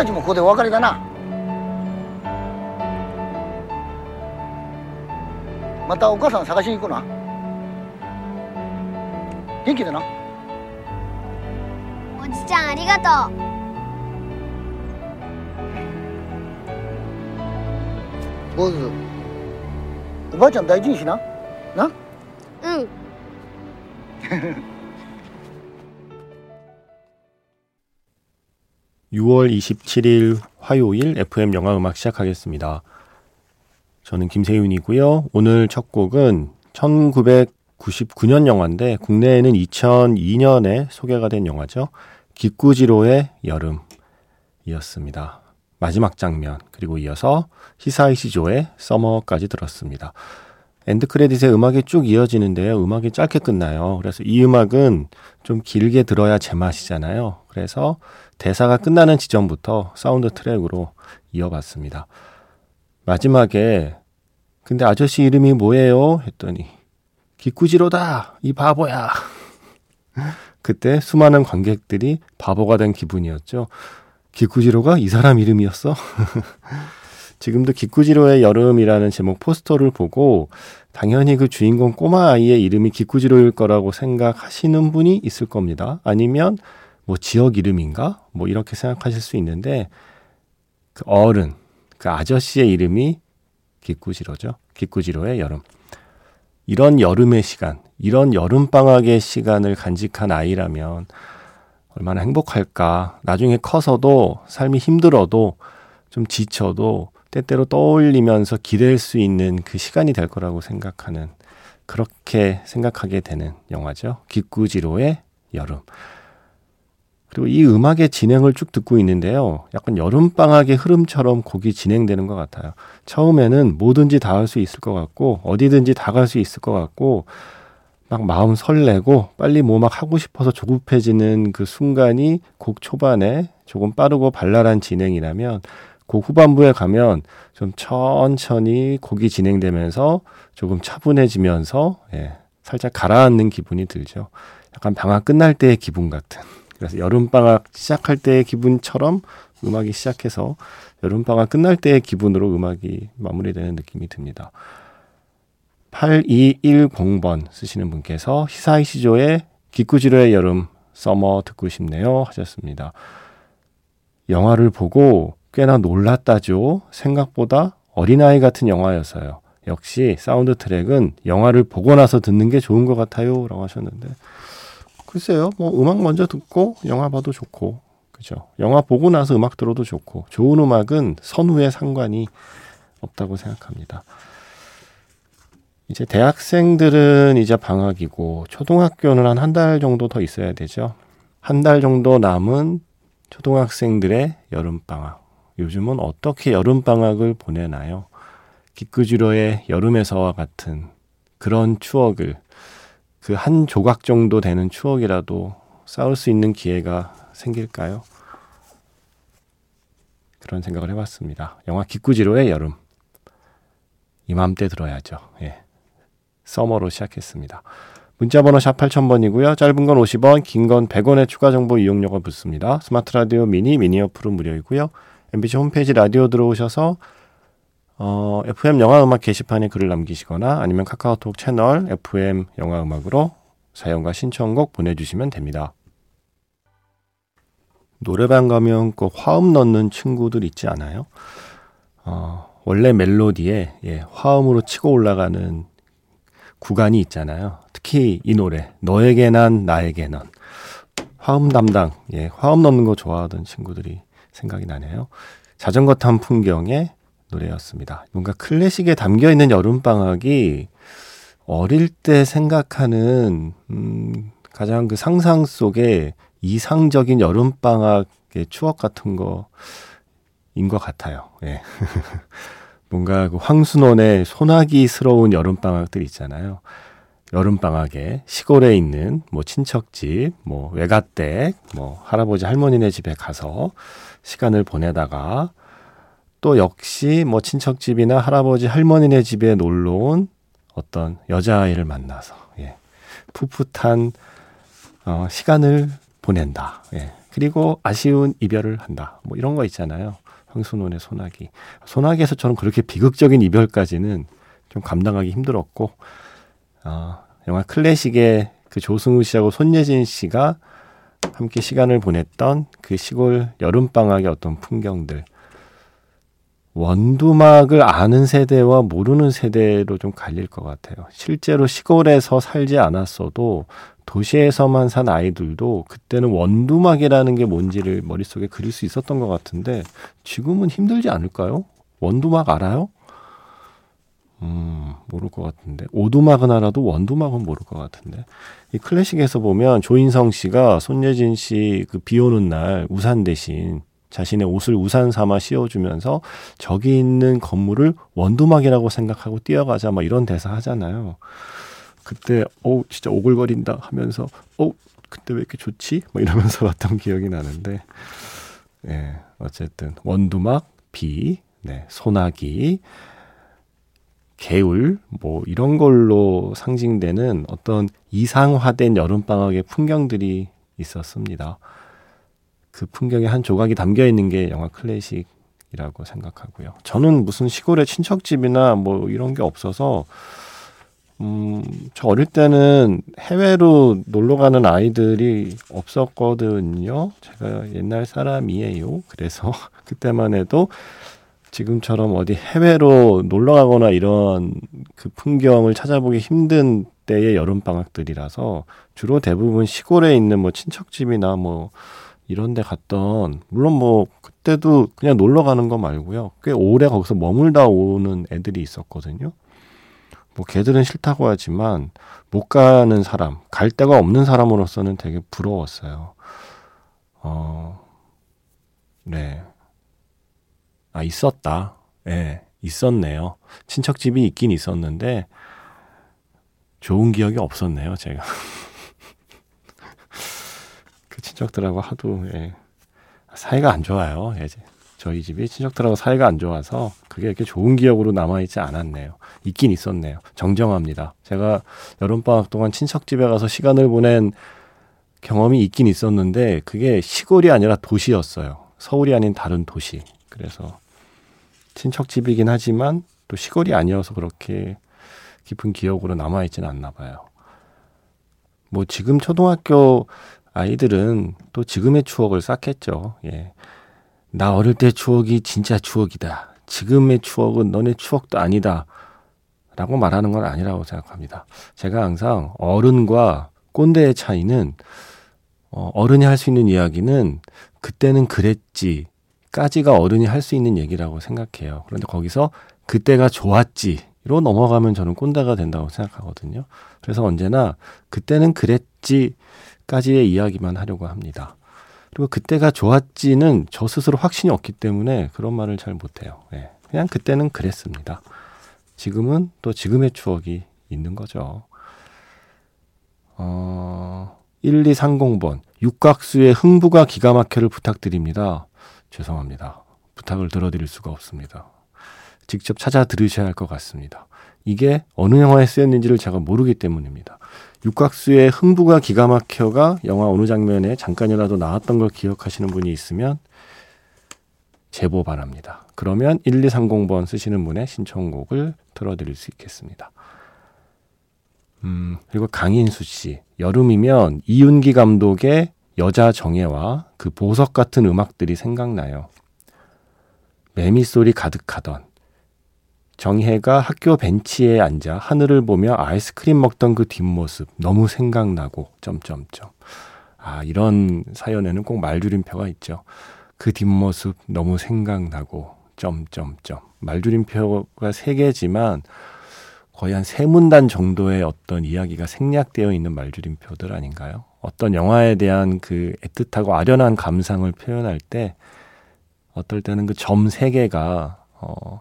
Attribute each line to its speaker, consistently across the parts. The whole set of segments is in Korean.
Speaker 1: たちもここでお別れだな。またお母さん探しに行くな元気でな？
Speaker 2: おじちゃんありがと
Speaker 1: う。坊主おばあちゃん大事にしな。な？
Speaker 2: うん
Speaker 3: 6월 27일 화요일 FM 영화 음악 시작하겠습니다. 저는 김세윤이고요. 오늘 첫 곡은 1999년 영화인데 국내에는 2002년에 소개가 된 영화죠. 기꾸지로의 여름이었습니다. 마지막 장면 그리고 이어서 히사이시조의 Summer까지 들었습니다. 엔드 크레딧의 음악이 쭉 이어지는데요. 음악이 짧게 끝나요. 그래서 이 음악은 좀 길게 들어야 제맛이잖아요. 그래서 대사가 끝나는 지점부터 사운드 트랙으로 이어봤습니다. 마지막에 근데 아저씨 이름이 뭐예요? 했더니 기꾸지로다 이 바보야. 그때 수많은 관객들이 바보가 된 기분이었죠. 기꾸지로가 이 사람 이름이었어? 지금도 기꾸지로의 여름이라는 제목 포스터를 보고 당연히 그 주인공 꼬마 아이의 이름이 기꾸지로일 거라고 생각하시는 분이 있을 겁니다. 아니면 뭐 지역 이름인가? 뭐 이렇게 생각하실 수 있는데 그 어른, 그 아저씨의 이름이 기꾸지로죠. 기꾸지로의 여름. 이런 여름의 시간, 이런 여름방학의 시간을 간직한 아이라면 얼마나 행복할까. 나중에 커서도 삶이 힘들어도 좀 지쳐도 때때로 떠올리면서 기댈 수 있는 그 시간이 될 거라고 생각하는 그렇게 생각하게 되는 영화죠. 기꾸지로의 여름. 그리고 이 음악의 진행을 쭉 듣고 있는데요. 약간 여름방학의 흐름처럼 곡이 진행되는 것 같아요. 처음에는 뭐든지 다 할 수 있을 것 같고, 어디든지 다 갈 수 있을 것 같고, 막 마음 설레고, 빨리 뭐 막 하고 싶어서 조급해지는 그 순간이 곡 초반에 조금 빠르고 발랄한 진행이라면, 곡 후반부에 가면 좀 천천히 곡이 진행되면서 조금 차분해지면서, 예, 살짝 가라앉는 기분이 들죠. 약간 방학 끝날 때의 기분 같은. 그래서 여름방학 시작할 때의 기분처럼 음악이 시작해서 여름방학 끝날 때의 기분으로 음악이 마무리되는 느낌이 듭니다. 8210번 쓰시는 분께서 히사이 시조의 기쿠지로의 여름 서머 듣고 싶네요 하셨습니다. 영화를 보고 꽤나 놀랐다죠. 생각보다 어린아이 같은 영화였어요. 역시 사운드 트랙은 영화를 보고 나서 듣는 게 좋은 것 같아요. 라고 하셨는데, 글쎄요, 뭐 음악 먼저 듣고 영화 봐도 좋고, 그죠? 영화 보고 나서 음악 들어도 좋고, 좋은 음악은 선후에 상관이 없다고 생각합니다. 이제 대학생들은 이제 방학이고, 초등학교는 한 한 달 정도 더 있어야 되죠. 한 달 정도 남은 초등학생들의 여름방학. 요즘은 어떻게 여름방학을 보내나요? 기끄지로의 여름에서와 같은 그런 추억을 그 한 조각 정도 되는 추억이라도 쌓을 수 있는 기회가 생길까요? 그런 생각을 해봤습니다. 영화 기꾸지로의 여름. 이맘때 들어야죠. 예. 서머로 시작했습니다. 문자번호 샵 8000번이고요. 짧은 건 50원, 긴 건 100원의 추가 정보 이용료가 붙습니다. 스마트 라디오 미니, 미니 어플은 무료이고요. MBC 홈페이지 라디오 들어오셔서 어, FM 영화 음악 게시판에 글을 남기시거나 아니면 카카오톡 채널 FM 영화 음악으로 사연과 신청곡 보내주시면 됩니다. 노래방 가면 꼭 화음 넣는 친구들 있지 않아요? 어, 원래 멜로디에 예, 화음으로 치고 올라가는 구간이 있잖아요. 특히 이 노래 너에게 난 나에게 넌 화음 담당 예, 화음 넣는 거 좋아하던 친구들이 생각이 나네요. 자전거 탄 풍경에 노래였습니다. 뭔가 클래식에 담겨 있는 여름방학이 어릴 때 생각하는, 음, 가장 그 상상 속에 이상적인 여름방학의 추억 같은 거인 것 같아요. 예. 뭔가 그 황순원의 소나기스러운 여름방학들 있잖아요. 여름방학에 시골에 있는 뭐 친척집, 뭐 외가댁, 뭐 할아버지 할머니네 집에 가서 시간을 보내다가 또 역시 뭐 친척집이나 할아버지 할머니네 집에 놀러 온 어떤 여자아이를 만나서 예, 풋풋한 어, 시간을 보낸다. 예, 그리고 아쉬운 이별을 한다. 뭐 이런 거 있잖아요. 황순원의 소나기. 소나기에서처럼 그렇게 비극적인 이별까지는 좀 감당하기 힘들었고, 어, 영화 클래식의 그 조승우 씨하고 손예진 씨가 함께 시간을 보냈던 그 시골 여름방학의 어떤 풍경들. 원두막을 아는 세대와 모르는 세대로 좀 갈릴 것 같아요. 실제로 시골에서 살지 않았어도 도시에서만 산 아이들도 그때는 원두막이라는 게 뭔지를 머릿속에 그릴 수 있었던 것 같은데 지금은 힘들지 않을까요? 원두막 알아요? 음, 모를 것 같은데. 오두막은 알아도 원두막은 모를 것 같은데. 이 클래식에서 보면 조인성 씨가 손예진 씨 그 비 오는 날 우산 대신 자신의 옷을 우산 삼아 씌워주면서 저기 있는 건물을 원두막이라고 생각하고 뛰어가자 막 이런 대사 하잖아요. 그때 어 진짜 오글거린다 하면서 어 그때 왜 이렇게 좋지? 뭐 이러면서 봤던 기억이 나는데 예 어쨌든 원두막 비 네, 소나기 개울 뭐 이런 걸로 상징되는 어떤 이상화된 여름방학의 풍경들이 있었습니다. 그 풍경의 한 조각이 담겨 있는 게 영화 클래식이라고 생각하고요. 저는 무슨 시골에 친척집이나 뭐 이런 게 없어서 음, 저 어릴 때는 해외로 놀러 가는 아이들이 없었거든요. 제가 옛날 사람이에요. 그래서 그때만 해도 지금처럼 어디 해외로 놀러 가거나 이런 그 풍경을 찾아보기 힘든 때의 여름 방학들이라서 주로 대부분 시골에 있는 뭐 친척집이나 뭐 이런 데 갔던 물론 뭐 그때도 그냥 놀러 가는 거 말고요. 꽤 오래 거기서 머물다 오는 애들이 있었거든요. 뭐 걔들은 싫다고 하지만 못 가는 사람, 갈 데가 없는 사람으로서는 되게 부러웠어요. 어, 네. 아, 있었다. 예, 네, 있었네요. 친척집이 있긴 있었는데, 좋은 기억이 없었네요, 제가. 그 친척들하고 하도, 예, 사이가 안 좋아요. 예, 저희 집이 친척들하고 사이가 안 좋아서 그게 이렇게 좋은 기억으로 남아있지 않았네요. 있긴 있었네요. 정정합니다. 제가 여름방학 동안 친척집에 가서 시간을 보낸 경험이 있긴 있었는데 그게 시골이 아니라 도시였어요. 서울이 아닌 다른 도시. 그래서 친척 집이긴 하지만 또 시골이 아니어서 그렇게 깊은 기억으로 남아있지는 않나 봐요. 뭐 지금 초등학교 아이들은 또 지금의 추억을 쌓겠죠. 예. 나 어릴 때 추억이 진짜 추억이다. 지금의 추억은 너네 추억도 아니다. 라고 말하는 건 아니라고 생각합니다. 제가 항상 어른과 꼰대의 차이는 어, 어른이 할 수 있는 이야기는 그때는 그랬지 까지가 어른이 할 수 있는 얘기라고 생각해요. 그런데 거기서 그때가 좋았지로 넘어가면 저는 꼰대가 된다고 생각하거든요. 그래서 언제나 그때는 그랬지까지의 이야기만 하려고 합니다. 그리고 그때가 좋았지는 저 스스로 확신이 없기 때문에 그런 말을 잘 못해요. 네. 그냥 그때는 그랬습니다. 지금은 또 지금의 추억이 있는 거죠. 어, 1230번. 육각수의 흥부가 기가 막혀를 부탁드립니다. 죄송합니다. 부탁을 들어드릴 수가 없습니다. 직접 찾아 들으셔야 할 것 같습니다. 이게 어느 영화에 쓰였는지를 제가 모르기 때문입니다. 육각수의 흥부가 기가 막혀가 영화 어느 장면에 잠깐이라도 나왔던 걸 기억하시는 분이 있으면 제보 바랍니다. 그러면 1230번 쓰시는 분의 신청곡을 틀어드릴 수 있겠습니다. 음, 그리고 강인수 씨. 여름이면 이윤기 감독의 여자 정예와 그 보석 같은 음악들이 생각나요. 매미 소리 가득하던 정혜가 학교 벤치에 앉아 하늘을 보며 아이스크림 먹던 그 뒷모습 너무 생각나고 점점점. 아, 이런 사연에는 꼭 말줄임표가 있죠. 그 뒷모습 너무 생각나고 점점점. 말줄임표가 세 개지만 거의 한 세 문단 정도의 어떤 이야기가 생략되어 있는 말줄임표들 아닌가요? 어떤 영화에 대한 그 애틋하고 아련한 감상을 표현할 때 어떨 때는 그 점 세 개가 어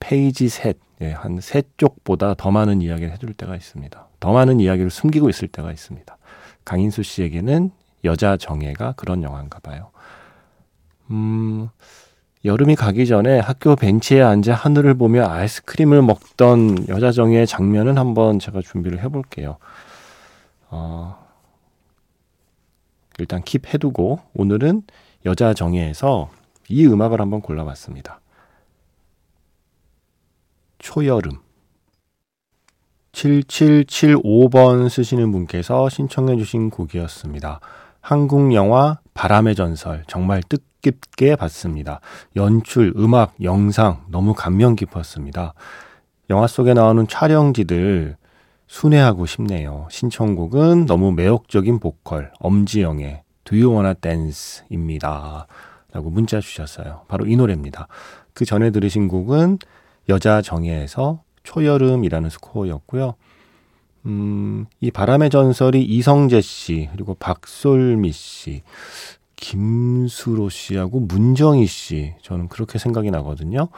Speaker 3: 페이지 셋, 예, 한 세 쪽보다 더 많은 이야기를 해줄 때가 있습니다. 더 많은 이야기를 숨기고 있을 때가 있습니다. 강인수 씨에게는 여자 정예가 그런 영화인가 봐요. 음, 여름이 가기 전에 학교 벤치에 앉아 하늘을 보며 아이스크림을 먹던 여자 정예의 장면은 한번 제가 준비를 해볼게요. 어, 일단 킵 해두고 오늘은 여자 정예에서 이 음악을 한번 골라봤습니다. 초여름 7775번 쓰시는 분께서 신청해 주신 곡이었습니다. 한국 영화 바람의 전설 정말 뜻 깊게 봤습니다. 연출, 음악, 영상 너무 감명 깊었습니다. 영화 속에 나오는 촬영지들 순회하고 싶네요. 신청곡은 너무 매혹적인 보컬 엄지영의 Do You Wanna Dance입니다. 라고 문자 주셨어요. 바로 이 노래입니다. 그 전에 들으신 곡은 여자 정예에서 초여름이라는 스코어였고요. 음, 이 바람의 전설이 이성재 씨, 그리고 박솔미 씨, 김수로 씨하고 문정희 씨, 저는 그렇게 생각이 나거든요.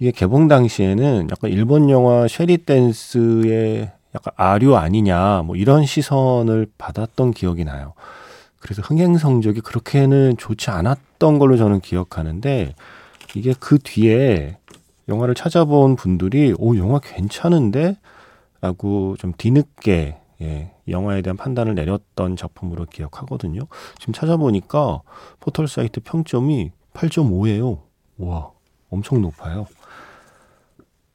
Speaker 3: 이게 개봉 당시에는 약간 일본 영화 쉐리 댄스의 약간 아류 아니냐, 뭐 이런 시선을 받았던 기억이 나요. 그래서 흥행 성적이 그렇게는 좋지 않았던 걸로 저는 기억하는데, 이게 그 뒤에 영화를 찾아본 분들이 오 영화 괜찮은데 라고 좀 뒤늦게 예, 영화에 대한 판단을 내렸던 작품으로 기억하거든요. 지금 찾아보니까 포털 사이트 평점이 8.5예요. 와, 엄청 높아요.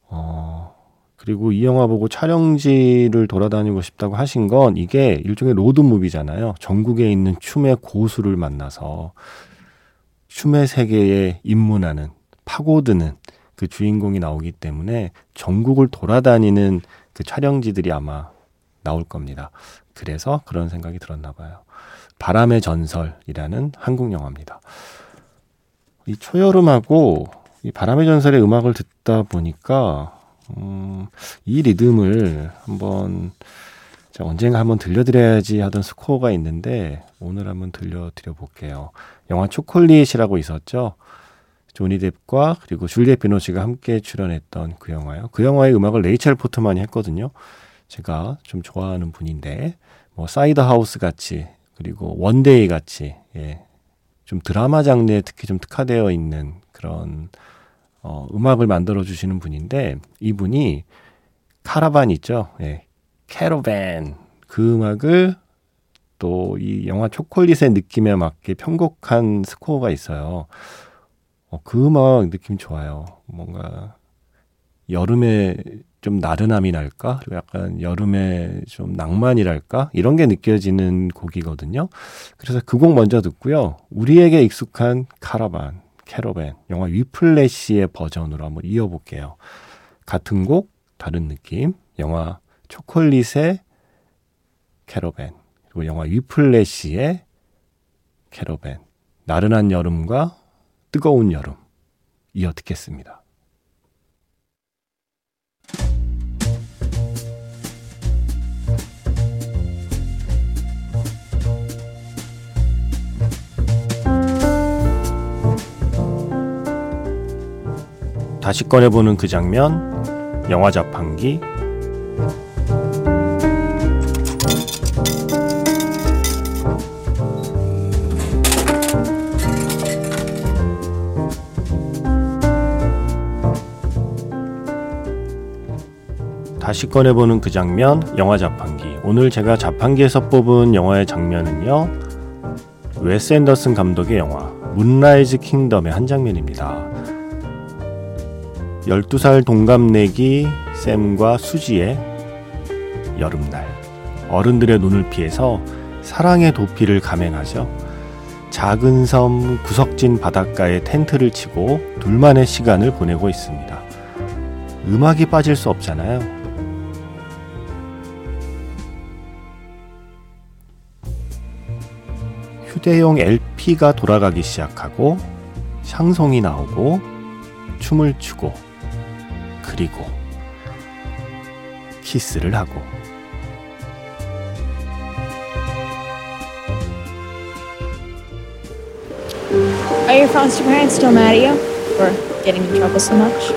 Speaker 3: 어, 그리고 이 영화 보고 촬영지를 돌아다니고 싶다고 하신 건 이게 일종의 로드무비잖아요. 전국에 있는 춤의 고수를 만나서 춤의 세계에 입문하는 파고드는 그 주인공이 나오기 때문에 전국을 돌아다니는 그 촬영지들이 아마 나올 겁니다. 그래서 그런 생각이 들었나 봐요. 바람의 전설이라는 한국 영화입니다. 이 초여름하고 이 바람의 전설의 음악을 듣다 보니까 음, 이 리듬을 한번 언젠가 한번 들려드려야지 하던 스코어가 있는데 오늘 한번 들려드려 볼게요. 영화 초콜릿이라고 있었죠. 조니 뎁과 그리고 줄리엣 비노시가 함께 출연했던 그 영화요. 그 영화의 음악을 레이첼 포트만이 했거든요. 제가 좀 좋아하는 분인데 뭐 Cider House 같이 그리고 One Day 같이 예. 좀 드라마 장르에 특히 좀 특화되어 있는 그런 어, 음악을 만들어 주시는 분인데 이분이 카라반 있죠. 예. 캐러밴 그 음악을 또 이 영화 초콜릿의 느낌에 맞게 편곡한 스코어가 있어요. 어, 그 음악 느낌 좋아요. 뭔가 여름에 좀 나른함이 날까? 그리고 약간 여름에 좀 낭만이랄까? 이런 게 느껴지는 곡이거든요. 그래서 그 곡 먼저 듣고요. 우리에게 익숙한 카라반, 캐러밴, 영화 위플래시의 버전으로 한번 이어볼게요. 같은 곡, 다른 느낌. 영화 초콜릿의 캐러밴, 그리고 영화 위플래시의 캐러밴. 나른한 여름과 뜨거운 여름 이어 듣겠습니다. 다시 꺼내보는 그 장면, 영화 자판기, 다시 꺼내보는 그 장면, 영화 자판기. 오늘 제가 자판기에서 뽑은 영화의 장면은요, 웨스 앤더슨 감독의 영화, Moonrise Kingdom의 한 장면입니다. 12살 동갑내기 샘과 수지의 여름날. 어른들의 눈을 피해서 사랑의 도피를 감행하죠. 작은 섬 구석진 바닷가에 텐트를 치고 둘만의 시간을 보내고 있습니다. 음악이 빠질 수 없잖아요. 휴대용 LP가 돌아가기 시작하고 샹송이 나오고 춤을 추고 그리고 키스를 하고
Speaker 4: Are your foster parents still mad at you for getting in trouble so much?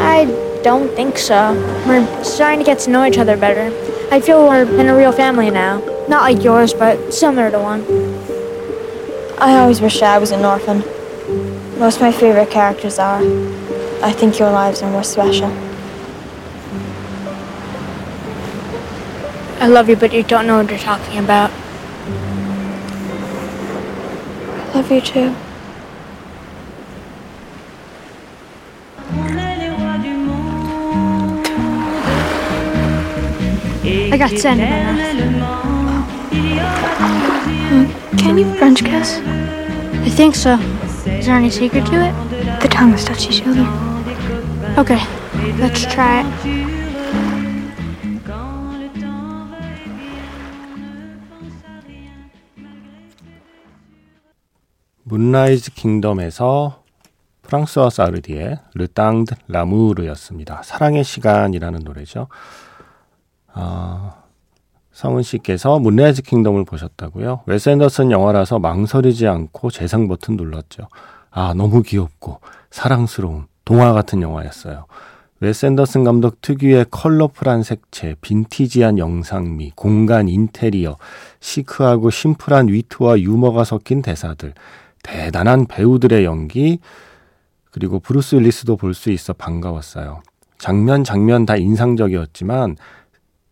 Speaker 2: I don't think so. We're starting to get to know each other better. I feel we're in a real family now. Not like yours, but similar to one.
Speaker 4: I always wish I was an orphan. Most of my favorite characters are. I think your lives are more special.
Speaker 2: I love you, but you don't know what you're talking about.
Speaker 4: I love you too.
Speaker 2: I got sent in hmm.
Speaker 4: Can you French kiss?
Speaker 2: I think so. Is there any secret to it?
Speaker 4: The tongues touch each other.
Speaker 2: Okay, let's try it.
Speaker 3: 문라이즈 킹덤에서 프랑스와 사르디의 르땅드 라무르였습니다. 사랑의 시간이라는 노래죠. 아, 성은 씨께서 Moonrise Kingdom을 보셨다고요? 웨스 앤더슨 영화라서 망설이지 않고 재생 버튼 눌렀죠. 아, 너무 귀엽고 사랑스러운 동화 같은 영화였어요. 웨스 앤더슨 감독 특유의 컬러풀한 색채, 빈티지한 영상미, 공간 인테리어, 시크하고 심플한 위트와 유머가 섞인 대사들, 대단한 배우들의 연기, 그리고 브루스 윌리스도 볼 수 있어 반가웠어요. 장면 장면 다 인상적이었지만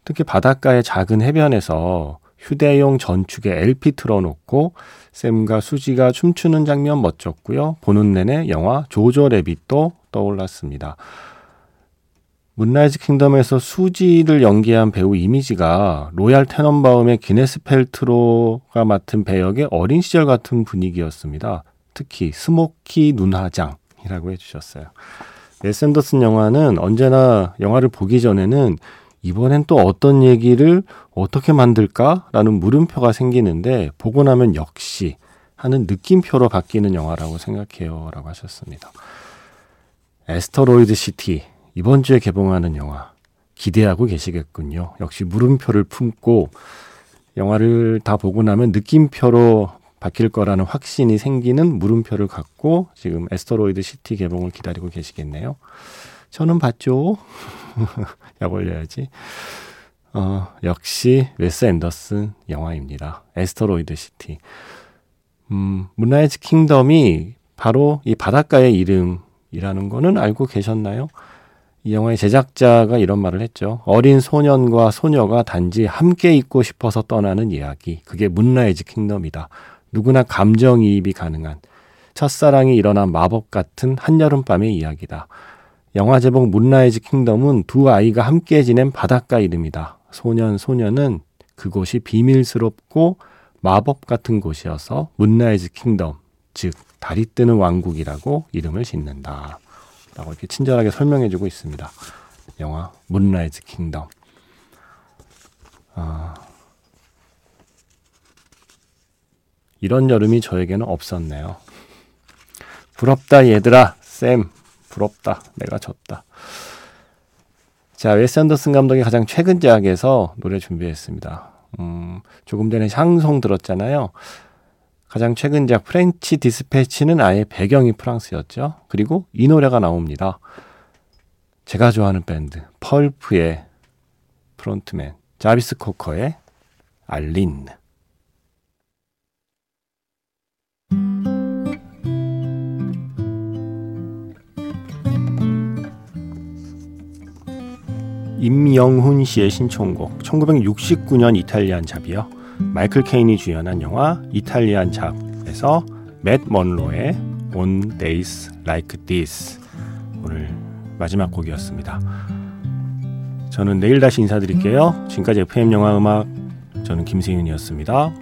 Speaker 3: 특히 바닷가의 작은 해변에서 휴대용 전축에 LP 틀어놓고 샘과 수지가 춤추는 장면 멋졌고요. 보는 내내 영화 Jojo Rabbit도 떠올랐습니다. Moonrise Kingdom에서 수지를 연기한 배우 이미지가 Royal Tenenbaum의 기네스 펠트로가 맡은 배역의 어린 시절 같은 분위기였습니다. 특히 smoky 눈화장이라고 해주셨어요. 웨스 앤더슨 영화는 언제나 영화를 보기 전에는 이번엔 또 어떤 얘기를 어떻게 만들까라는 물음표가 생기는데 보고 나면 역시 하는 느낌표로 바뀌는 영화라고 생각해요. 라고 하셨습니다. Asteroid City 이번 주에 개봉하는 영화 기대하고 계시겠군요. 역시 물음표를 품고 영화를 다 보고 나면 느낌표로 바뀔 거라는 확신이 생기는 물음표를 갖고 지금 Asteroid City 개봉을 기다리고 계시겠네요. 저는 봤죠. 약 올려야지. 어, 역시 웨스 앤더슨 영화입니다. Asteroid City. 음, Moonrise Kingdom이 바로 이 바닷가의 이름 이라는 거는 알고 계셨나요? 이 영화의 제작자가 이런 말을 했죠. 어린 소년과 소녀가 단지 함께 있고 싶어서 떠나는 이야기. 그게 Moonrise Kingdom이다. 누구나 감정이입이 가능한 첫사랑이 일어난 마법 같은 한여름밤의 이야기다. 영화 제목 Moonrise Kingdom은 두 아이가 함께 지낸 바닷가 이름이다. 소년, 소녀는 그곳이 비밀스럽고 마법 같은 곳이어서 Moonrise Kingdom, 즉 달이 뜨는 왕국이라고 이름을 짓는다. 라고 이렇게 친절하게 설명해 주고 있습니다. 영화 Moonrise Kingdom. 아, 이런 여름이 저에게는 없었네요. 부럽다 얘들아, 샘. 부럽다. 내가 졌다. 자, 웨스 앤더슨 감독의 가장 최근 작에서 노래 준비했습니다. 음, 조금 전에 샹송 들었잖아요. 가장 최근작 French Dispatch는 아예 배경이 프랑스였죠. 그리고 이 노래가 나옵니다. 제가 좋아하는 밴드 펄프의 frontman 자비스 코커의 알린. 임영훈 씨의 신청곡 1969년 이탈리안 잡이요 마이클 케인이 주연한 영화 이탈리안 잡에서 맷 먼로의 On Days Like This 오늘 마지막 곡이었습니다. 저는 내일 다시 인사드릴게요. 지금까지 FM 영화 음악 저는 김세윤이었습니다.